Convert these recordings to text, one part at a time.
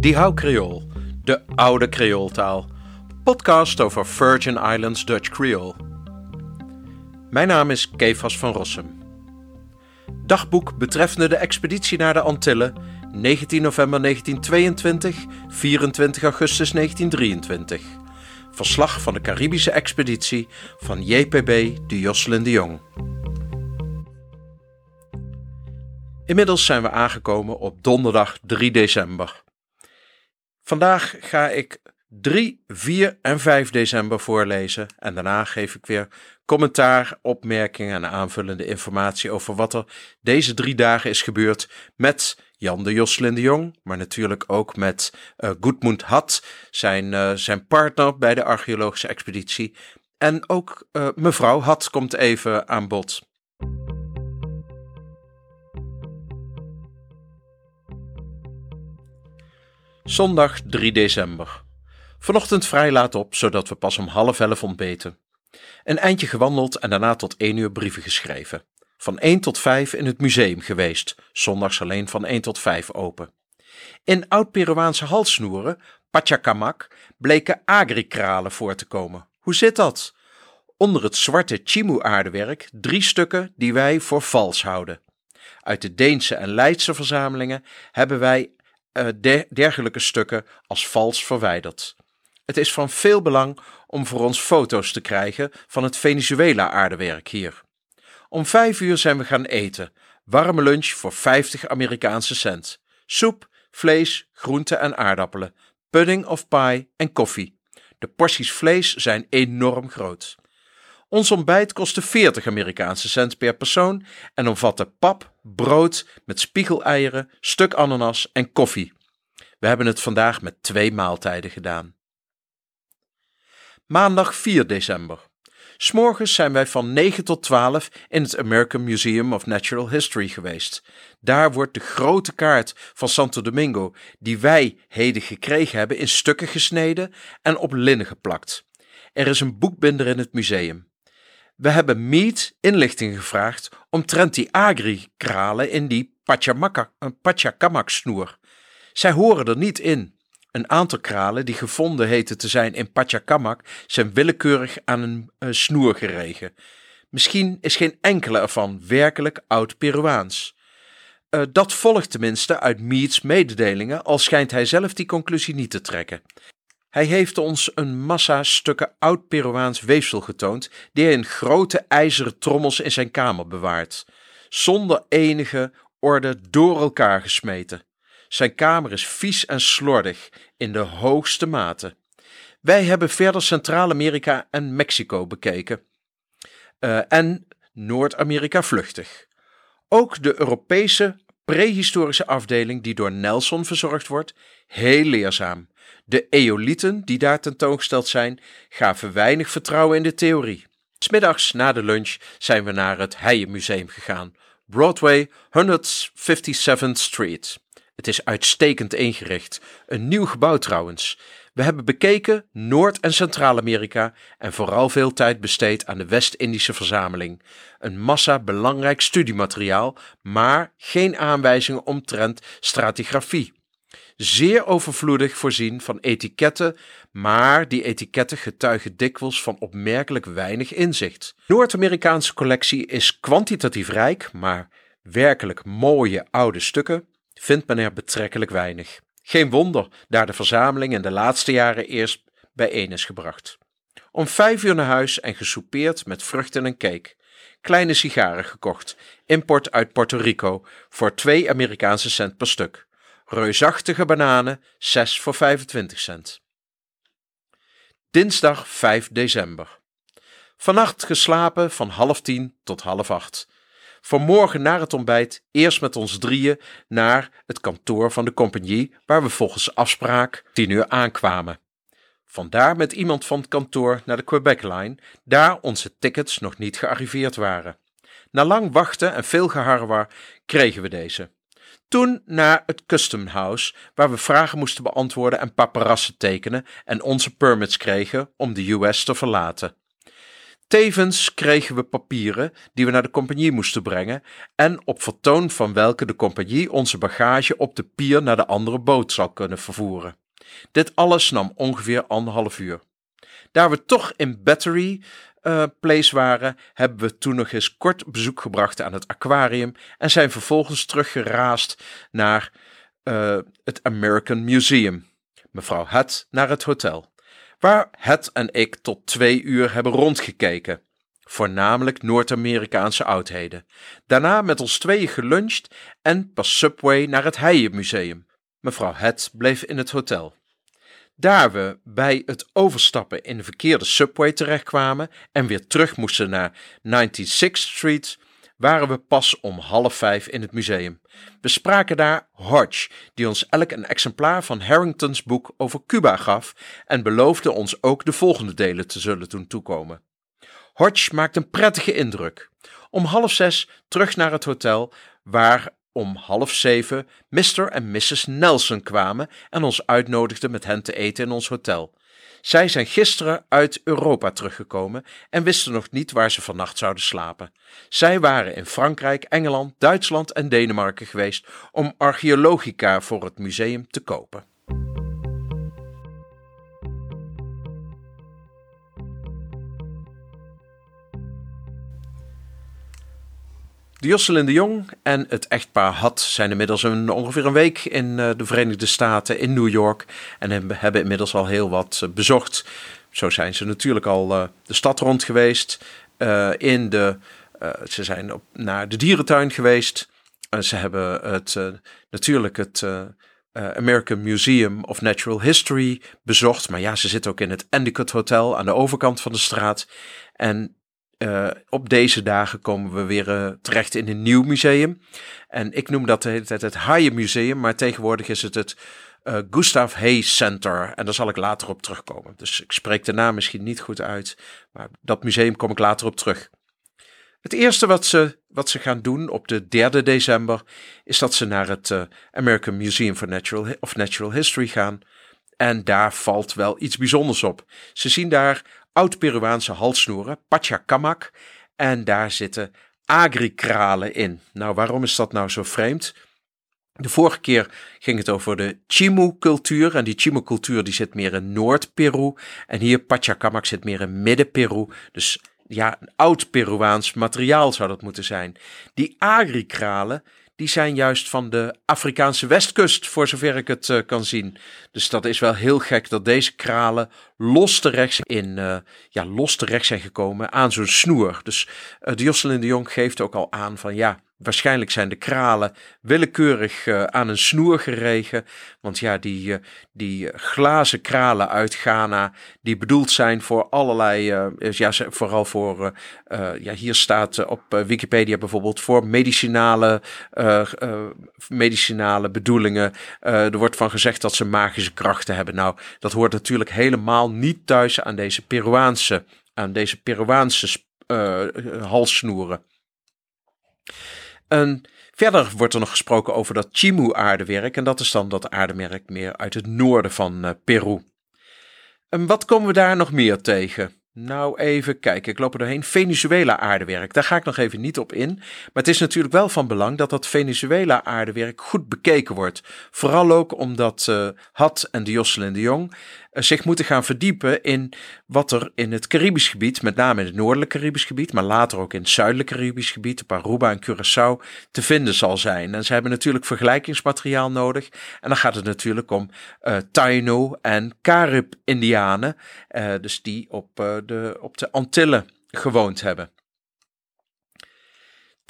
Die hou Creole, de oude Creooltaal. Podcast over Virgin Islands Dutch Creole. Mijn naam is Kefas van Rossum. Dagboek betreffende de expeditie naar de Antillen, 19 november 1922, 24 augustus 1923. Verslag van de Caribische expeditie van JPB de Jocelyn de Jong. Inmiddels zijn we aangekomen op donderdag 3 december. Vandaag ga ik 3, 4 en 5 december voorlezen en daarna geef ik weer commentaar, opmerkingen en aanvullende informatie over wat er deze drie dagen is gebeurd met Jan de Joslin de Jong, maar natuurlijk ook met uh, Goedmund Hat, zijn, uh, zijn partner bij de archeologische expeditie. En ook uh, mevrouw Hat komt even aan bod. Zondag 3 december. Vanochtend vrij laat op, zodat we pas om half elf ontbeten. Een eindje gewandeld en daarna tot één uur brieven geschreven. Van 1 tot 5 in het museum geweest, zondags alleen van 1 tot 5 open. In oud-Peruaanse halssnoeren, Pachacamac, bleken agrikralen voor te komen. Hoe zit dat? Onder het zwarte chimu-aardewerk drie stukken die wij voor vals houden. Uit de Deense en Leidse verzamelingen hebben wij uh, dergelijke stukken als vals verwijderd. Het is van veel belang om voor ons foto's te krijgen van het Venezuela-aardewerk hier. Om vijf uur zijn we gaan eten. Warme lunch voor 50 Amerikaanse cent. Soep, vlees, groenten en aardappelen, pudding of pie en koffie. De porties vlees zijn enorm groot. Ons ontbijt kostte 40 Amerikaanse cent per persoon en omvatte pap, brood met spiegeleieren, stuk ananas en koffie. We hebben het vandaag met twee maaltijden gedaan. Maandag 4 december. S'morgens zijn wij van 9 tot 12 in het American Museum of Natural History geweest. Daar wordt de grote kaart van Santo Domingo, die wij heden gekregen hebben, in stukken gesneden en op linnen geplakt. Er is een boekbinder in het museum. We hebben Mead inlichting gevraagd omtrent die agri-kralen in die Pachacamac-snoer. Zij horen er niet in. Een aantal kralen die gevonden heten te zijn in Pachacamac zijn willekeurig aan een, snoer geregen. Misschien is geen enkele ervan werkelijk oud-Peruaans. Uh, dat volgt tenminste uit Meads mededelingen, al schijnt hij zelf die conclusie niet te trekken. Hij heeft ons een massa stukken oud-Peruaans weefsel getoond, die hij in grote ijzeren trommels in zijn kamer bewaart, zonder enige orde door elkaar gesmeten. Zijn kamer is vies en slordig in de hoogste mate. Wij hebben verder Centraal-Amerika en Mexico bekeken. Uh, en Noord-Amerika vluchtig. Ook de Europese prehistorische afdeling, die door Nelson verzorgd wordt, heel leerzaam. De eolieten die daar tentoongesteld zijn, gaven weinig vertrouwen in de theorie. Smiddags na de lunch zijn we naar het Heijenmuseum gegaan, Broadway 157th Street. Het is uitstekend ingericht. Een nieuw gebouw trouwens. We hebben bekeken Noord- en Centraal-Amerika en vooral veel tijd besteed aan de West-Indische verzameling. Een massa belangrijk studiemateriaal, maar geen aanwijzingen omtrent stratigrafie. Zeer overvloedig voorzien van etiketten, maar die etiketten getuigen dikwijls van opmerkelijk weinig inzicht. Noord-Amerikaanse collectie is kwantitatief rijk, maar werkelijk mooie oude stukken vindt men er betrekkelijk weinig. Geen wonder, daar de verzameling in de laatste jaren eerst bijeen is gebracht. Om vijf uur naar huis en gesoupeerd met vruchten en cake. Kleine sigaren gekocht, import uit Puerto Rico, voor 2 Amerikaanse cent per stuk. Reusachtige bananen, 6 voor 25 cent. Dinsdag 5 december. Vannacht geslapen van half tien tot half acht. Vanmorgen na het ontbijt eerst met ons drieën naar het kantoor van de compagnie, waar we volgens afspraak tien uur aankwamen. Vandaar met iemand van het kantoor naar de Quebec Line, daar onze tickets nog niet gearriveerd waren. Na lang wachten en veel geharrewar kregen we deze. Toen naar het Custom House, waar we vragen moesten beantwoorden en paparassen tekenen en onze permits kregen om de US te verlaten. Tevens kregen we papieren die we naar de compagnie moesten brengen en op vertoon van welke de compagnie onze bagage op de pier naar de andere boot zal kunnen vervoeren. Dit alles nam ongeveer anderhalf uur. Daar we toch in Battery uh, waren, hebben we toen nog eens kort bezoek gebracht aan het aquarium en zijn vervolgens teruggeraast naar uh, het American Museum. Mevrouw Het naar het hotel, waar Het en ik tot twee uur hebben rondgekeken. Voornamelijk Noord-Amerikaanse oudheden. Daarna met ons tweeën geluncht en pas Subway naar het Heijenmuseum. Mevrouw Het bleef in het hotel. Daar we bij het overstappen in de verkeerde subway terechtkwamen en weer terug moesten naar 96th Street, waren we pas om half vijf in het museum. We spraken daar Hodge, die ons elk een exemplaar van Harringtons boek over Cuba gaf en beloofde ons ook de volgende delen te zullen doen toekomen. Hodge maakt een prettige indruk. Om half zes terug naar het hotel, waar om half zeven Mr. en Mrs. Nelson kwamen en ons uitnodigden met hen te eten in ons hotel. Zij zijn gisteren uit Europa teruggekomen en wisten nog niet waar ze vannacht zouden slapen. Zij waren in Frankrijk, Engeland, Duitsland en Denemarken geweest om archeologica voor het museum te kopen. De Jocelyn de Jong en het echtpaar Had zijn inmiddels een, ongeveer een week in eh, de Verenigde Staten, in New York. En hebben, inmiddels al heel wat uh, bezocht. Zo zijn ze natuurlijk al uh, de stad rond geweest. in de, ze zijn op, naar de dierentuin geweest. ze hebben het, natuurlijk het American Museum of Natural History bezocht. Maar ja, ze zitten ook in het Endicott Hotel aan de overkant van de straat. En uh, op deze dagen komen we weer uh, terecht in een nieuw museum. En ik noem dat de hele tijd het Haie Museum, maar tegenwoordig is het het uh, Gustav Hayes Center. En daar zal ik later op terugkomen. Dus ik spreek de naam misschien niet goed uit, maar dat museum kom ik later op terug. Het eerste wat ze, wat ze gaan doen op de 3 december is dat ze naar het American Museum for Natural, of Natural History gaan. En daar valt wel iets bijzonders op. Ze zien daar oud-Peruaanse halssnoeren, Pachacamac. En daar zitten agrikralen in. Nou, waarom is dat nou zo vreemd? De vorige keer ging het over de Chimu-cultuur. En die Chimu-cultuur die zit meer in Noord-Peru. En hier Pachacamac zit meer in Midden-Peru. Dus ja, oud-Peruaans materiaal zou dat moeten zijn. Die agrikralen, die zijn juist van de Afrikaanse westkust, voor zover ik het uh, kan zien. Dus dat is wel heel gek dat deze kralen los terecht, in, uh, ja, los terecht zijn gekomen aan zo'n snoer. Dus uh, de Josselin de Jong geeft ook al aan van ja, Waarschijnlijk zijn de kralen willekeurig uh, aan een snoer geregen. Want ja, die, uh, die glazen kralen uit Ghana, die bedoeld zijn voor allerlei, uh, ja, vooral voor, ja, hier staat op Wikipedia bijvoorbeeld voor medicinale, medicinale bedoelingen. er wordt van gezegd dat ze magische krachten hebben. Nou, dat hoort natuurlijk helemaal niet thuis aan deze Peruaanse, aan deze Peruaanse halssnoeren. En verder wordt er nog gesproken over dat Chimu-aardewerk. En dat is dan dat aardewerk meer uit het noorden van uh, Peru. En wat komen we daar nog meer tegen? Nou, even kijken. Ik loop er doorheen. Venezuela-aardewerk. Daar ga ik nog even niet op in. Maar het is natuurlijk wel van belang dat dat Venezuela-aardewerk goed bekeken wordt. Vooral ook omdat uh, Had en de Jocelyn de Jong uh, zich moeten gaan verdiepen in wat er in het Caribisch gebied, met name in het noordelijke Caribisch gebied, maar later ook in het zuidelijke Caribisch gebied, op Aruba en Curaçao, te vinden zal zijn. En ze hebben natuurlijk vergelijkingsmateriaal nodig. En dan gaat het natuurlijk om uh, Taino en Carib-Indianen, dus die op, de, op de Antillen gewoond hebben.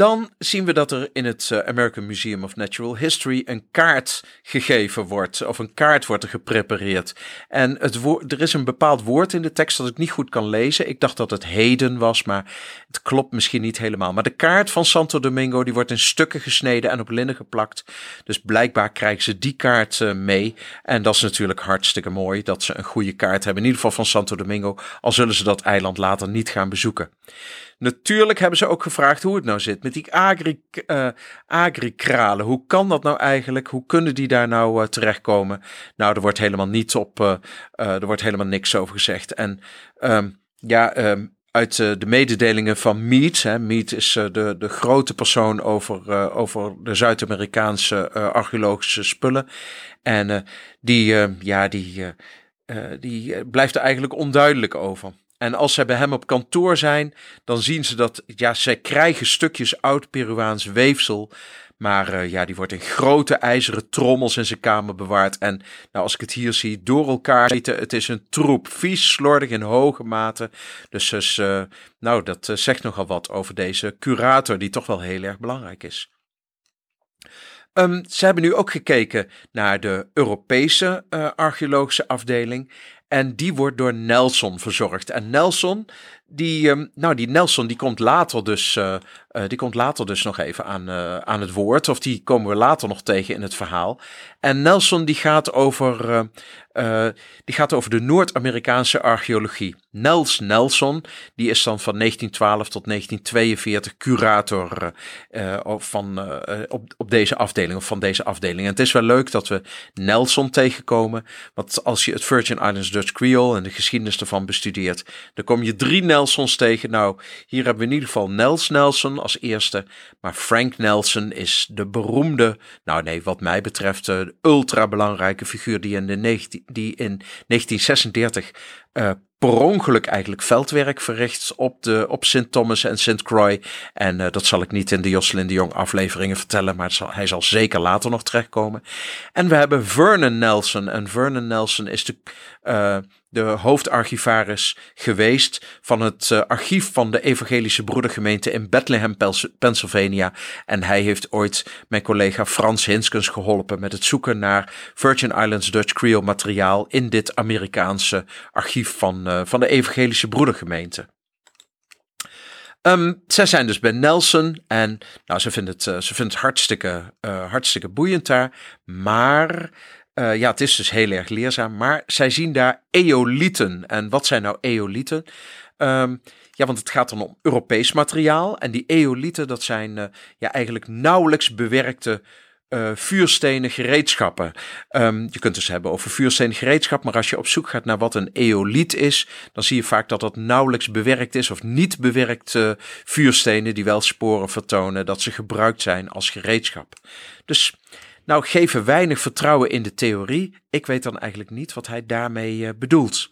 Dan zien we dat er in het eh, American Museum of Natural History een kaart gegeven wordt, of een kaart wordt er geprepareerd. En het er is een bepaald woord in de tekst dat ik niet goed kan lezen. Ik dacht dat het heden was, maar het klopt misschien niet helemaal. Maar de kaart van Santo Domingo die wordt in stukken gesneden en op linnen geplakt. Dus blijkbaar krijgen ze die kaart uh, mee. En dat is natuurlijk hartstikke mooi dat ze een goede kaart hebben. In ieder geval van Santo Domingo, al zullen ze dat eiland later niet gaan bezoeken. Natuurlijk hebben ze ook gevraagd hoe het nou zit met die agri, uh, agrikralen. Hoe kan dat nou eigenlijk? Hoe kunnen die daar nou uh, terechtkomen? Nou, er wordt helemaal niet op, uh, er wordt helemaal niks over gezegd. En um, ja, um, uit de mededelingen van Mead. Hè. Is de, de grote persoon over, over de Zuid-Amerikaanse archeologische spullen. En die, ja, die, die blijft er eigenlijk onduidelijk over. En als zij bij hem op kantoor zijn, dan zien ze dat ja, zij krijgen stukjes oud Peruaans weefsel. Maar uh, ja, die wordt in grote ijzeren trommels in zijn kamer bewaard. En nou, als ik het hier zie, door elkaar eten. Het is een troep. Vies, slordig in hoge mate. Dus, dus uh, nou, dat uh, zegt nogal wat over deze curator, die toch wel heel erg belangrijk is. Um, ze hebben nu ook gekeken naar de Europese archeologische afdeling. En die wordt door Nelson verzorgd. En Nelson, die, um, nou, die Nelson die komt later dus, uh, uh, die komt later dus nog even aan, uh, aan het woord. Of die komen we later nog tegen in het verhaal. En Nelson die gaat over, die gaat over de Noord-Amerikaanse archeologie. Nels Nelson, die is dan van 1912 tot 1942 curator van, op, op deze afdeling, of van deze afdeling. En het is wel leuk dat we Nelson tegenkomen. Want als je het Virgin Islands Dutch Creole en de geschiedenis ervan bestudeert, dan kom je drie Nelsons tegen. Nou, hier hebben we in ieder geval Nels Nelson als eerste. Maar Frank Nelson is de beroemde, nou nee, wat mij betreft, de ultra belangrijke figuur die in, de 19, die in 1936 uh, per ongeluk eigenlijk veldwerk verricht op, de, op Sint Thomas en Sint Croix. En uh, dat zal ik niet in de Jocelyn de Jong afleveringen vertellen, maar zal, hij zal zeker later nog terechtkomen. En we hebben Vernon Nelson. En Vernon Nelson is de, uh, de hoofdarchivaris geweest van het uh, archief van de Evangelische Broedergemeente in Bethlehem, Pennsylvania. En hij heeft ooit mijn collega Frans Hinskens geholpen met het zoeken naar Virgin Islands Dutch Creole materiaal in dit Amerikaanse archief van, uh, van de Evangelische Broedergemeente. Um, zij zijn dus bij Nelson en nou, ze vinden het, uh, ze vinden het hartstikke, hartstikke boeiend daar. Maar uh, ja, het is dus heel erg leerzaam, maar zij zien daar eolieten. En wat zijn nou eolieten? Um, ja, want het gaat dan om Europees materiaal. En die eolieten, dat zijn uh, ja, eigenlijk nauwelijks bewerkte uh, vuurstenen gereedschappen. Um, je kunt dus hebben over vuurstenen gereedschap, maar als je op zoek gaat naar wat een eoliet is, dan zie je vaak dat dat nauwelijks bewerkt is of niet bewerkte vuurstenen die wel sporen vertonen dat ze gebruikt zijn als gereedschap. Dus nou, geven weinig vertrouwen in de theorie. Ik weet dan eigenlijk niet wat hij daarmee uh, bedoelt.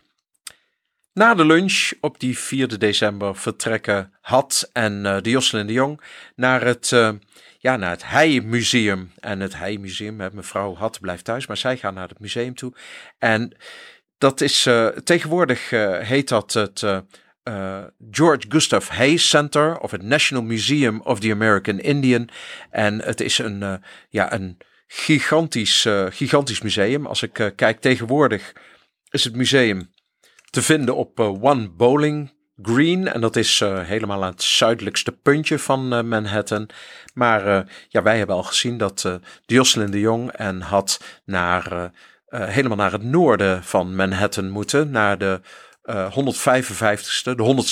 Na de lunch op die 4 december vertrekken Had en uh, de de Jong naar het, uh, ja, naar het Heijmuseum. En het Heijmuseum, met mevrouw Had blijft thuis, maar zij gaan naar het museum toe. En dat is, tegenwoordig heet dat het... George Gustav Hayes Center of het National Museum of the American Indian. En het is een, ja, een gigantisch, uh, gigantisch museum. Als ik uh, kijk tegenwoordig is het museum te vinden op uh, One Bowling Green. En dat is helemaal aan het zuidelijkste puntje van Manhattan. Maar ja, wij hebben al gezien dat uh, Jocelyn de Jong en had naar, helemaal naar het noorden van Manhattan moeten. Naar de uh, 155ste, de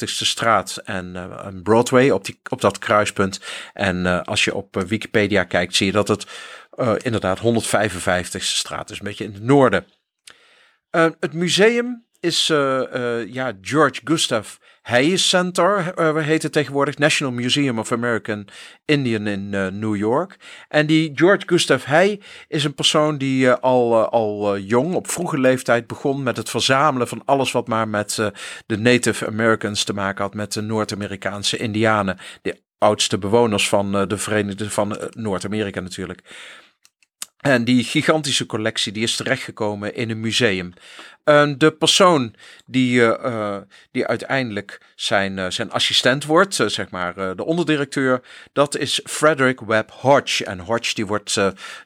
157ste straat en uh, Broadway op, die, op dat kruispunt. En uh, als je op Wikipedia kijkt, zie je dat het inderdaad 155ste straat is, een beetje in het noorden. het museum is ja, George Gustav Hayes Center, heet het tegenwoordig, National Museum of American Indian in New York. En die George Gustav Hay is een persoon die al, al jong, op vroege leeftijd begon met het verzamelen van alles wat maar met de Native Americans te maken had, met de Noord-Amerikaanse Indianen, de oudste bewoners van de Verenigde van Noord-Amerika natuurlijk. En die gigantische collectie die is terechtgekomen in een museum. Uh, de persoon die, uh, die uiteindelijk zijn, uh, zijn assistent wordt, zeg maar de onderdirecteur, dat is Frederick Webb Hodge. En Hodge die wordt,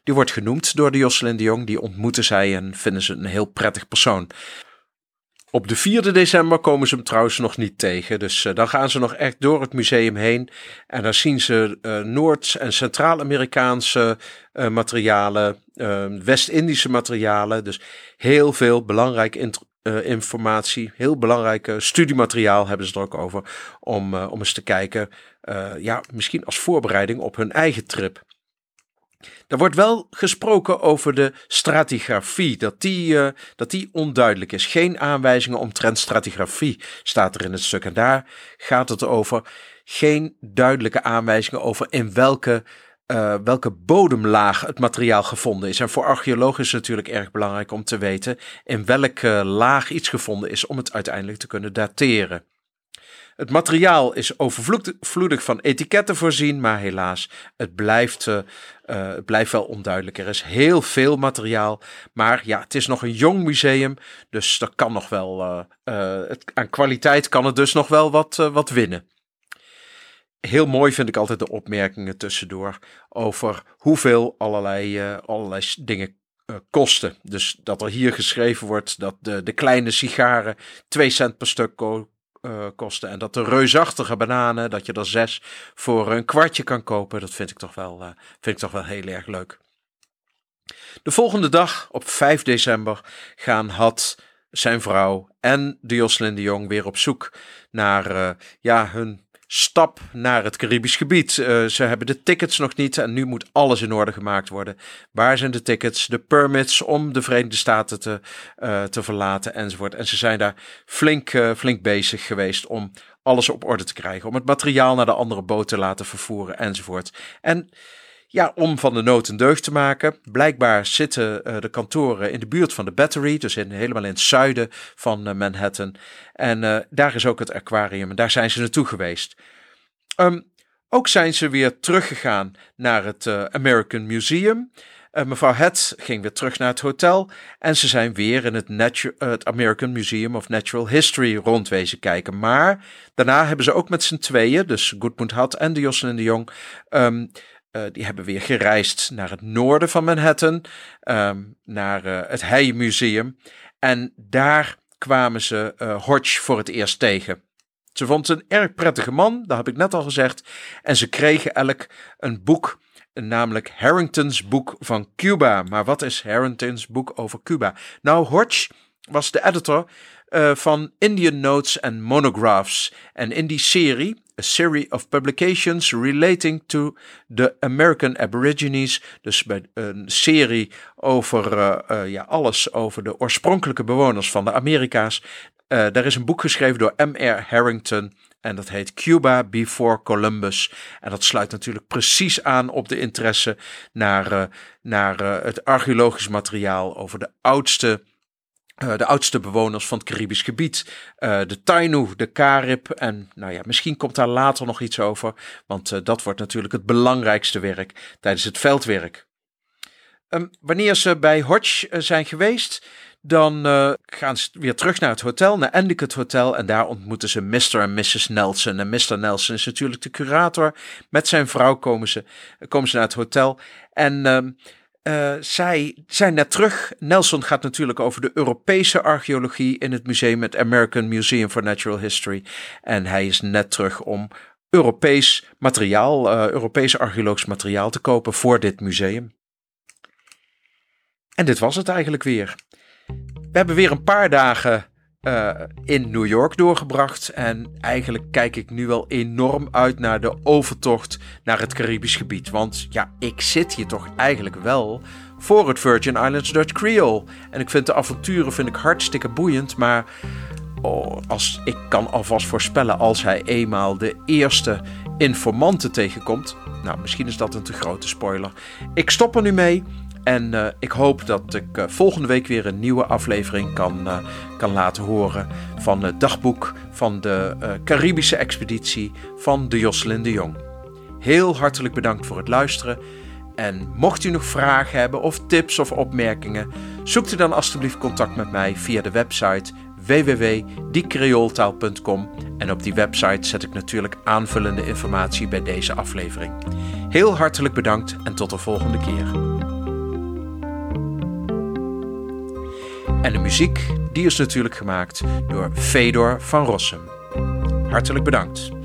die wordt genoemd door de Jocelyn de Jong. Die ontmoeten zij en vinden ze een heel prettig persoon. Op de 4 december komen ze hem trouwens nog niet tegen. Dus uh, dan gaan ze nog echt door het museum heen. En dan zien ze uh, Noord- en Centraal-Amerikaanse uh, materialen, West-Indische materialen. Dus heel veel belangrijke informatie, heel belangrijke studiemateriaal hebben ze er ook over. Om, om eens te kijken, ja, misschien als voorbereiding op hun eigen trip. Er wordt wel gesproken over de stratigrafie, dat die, eh, dat die onduidelijk is. Geen aanwijzingen omtrent stratigrafie staat er in het stuk. En daar gaat het over geen duidelijke aanwijzingen over in welke, uh, welke bodemlaag het materiaal gevonden is. En voor archeologen is het natuurlijk erg belangrijk om te weten in welke laag iets gevonden is om het uiteindelijk te kunnen dateren. Het materiaal is overvloedig van etiketten voorzien, maar helaas, het blijft, uh, het blijft wel onduidelijk. Er is heel veel materiaal, maar ja, het is nog een jong museum, dus er kan nog wel, uh, het, aan kwaliteit kan het dus nog wel wat, wat winnen. Heel mooi vind ik altijd de opmerkingen tussendoor over hoeveel allerlei, allerlei dingen kosten. Dus dat er hier geschreven wordt dat de, de kleine sigaren 2 cent per stuk uh, kosten. En dat de reusachtige bananen, dat je er zes voor een kwartje kan kopen, dat vind ik toch wel, uh, vind ik toch wel heel erg leuk. De volgende dag, op 5 december, gaan Had, zijn vrouw en de Jocelyn de Jong weer op zoek naar uh, ja, hun stap naar het Caribisch gebied. Uh, ze hebben de tickets nog niet en nu moet alles in orde gemaakt worden. Waar zijn de tickets, de permits om de Verenigde Staten te, uh, te verlaten enzovoort. En ze zijn daar flink, uh, flink bezig geweest om alles op orde te krijgen. Om het materiaal naar de andere boot te laten vervoeren enzovoort. En ja, om van de nood een deugd te maken. Blijkbaar zitten uh, de kantoren in de buurt van de Battery, dus in, helemaal in het zuiden van uh, Manhattan. En uh, daar is ook het aquarium en daar zijn ze naartoe geweest. Um, ook zijn ze weer teruggegaan naar het American Museum. mevrouw Het ging weer terug naar het hotel en ze zijn weer in het, het, American Museum of Natural History rondwezen kijken. Maar daarna hebben ze ook met z'n tweeën, dus Goodmund Had en de Jocelyn de Jong, um, uh, die hebben weer gereisd naar het noorden van Manhattan, um, naar uh, het Hay Museum. En daar kwamen ze uh, Hodge voor het eerst tegen. Ze vond een erg prettige man, dat heb ik net al gezegd. En ze kregen elk een boek, namelijk Harrington's boek van Cuba. Maar wat is Harrington's boek over Cuba? Nou, Hodge was de editor van Indian Notes and Monographs. En in die serie, A Series of Publications Relating to the American Aborigines, dus bij een serie over uh, uh, ja, alles over de oorspronkelijke bewoners van de Amerika's. daar is een boek geschreven door M.R. Harrington. En dat heet Cuba Before Columbus. En dat sluit natuurlijk precies aan op de interesse naar, naar het archeologisch materiaal over de oudste uh, de oudste bewoners van het Caribisch gebied. Uh, de Tainu, de Carib. En nou ja, misschien komt daar later nog iets over. Want uh, dat wordt natuurlijk het belangrijkste werk tijdens het veldwerk. Um, wanneer ze bij Hodge zijn geweest, dan gaan ze weer terug naar het hotel, naar Endicott Hotel. En daar ontmoeten ze Mr. en Mrs. Nelson. En Mr. Nelson is natuurlijk de curator. Met zijn vrouw komen ze, komen ze naar het hotel. En um, uh, zij zijn net terug. Nelson gaat natuurlijk over de Europese archeologie in het museum, het American Museum for Natural History. En hij is net terug om Europees materiaal, uh, Europees archeologisch materiaal te kopen voor dit museum. En dit was het eigenlijk weer. We hebben weer een paar dagen uh, in New York doorgebracht. En eigenlijk kijk ik nu wel enorm uit naar de overtocht naar het Caribisch gebied. Want ja, ik zit hier toch eigenlijk wel voor het Virgin Islands Dutch Creole. En ik vind de avonturen vind ik hartstikke boeiend. Maar oh, als, ik kan alvast voorspellen als hij eenmaal de eerste informanten tegenkomt. Nou, misschien is dat een te grote spoiler. Ik stop er nu mee. En uh, ik hoop dat ik uh, volgende week weer een nieuwe aflevering kan, uh, kan laten horen van het dagboek van de Caribische expeditie van de Jocelyn de Jong. Heel hartelijk bedankt voor het luisteren. En mocht u nog vragen hebben of tips of opmerkingen, zoekt u dan alstublieft contact met mij via de website www.diecreooltaal.com en op die website zet ik natuurlijk aanvullende informatie bij deze aflevering. Heel hartelijk bedankt en tot de volgende keer. En de muziek die is natuurlijk gemaakt door Fedor van Rossum. Hartelijk bedankt.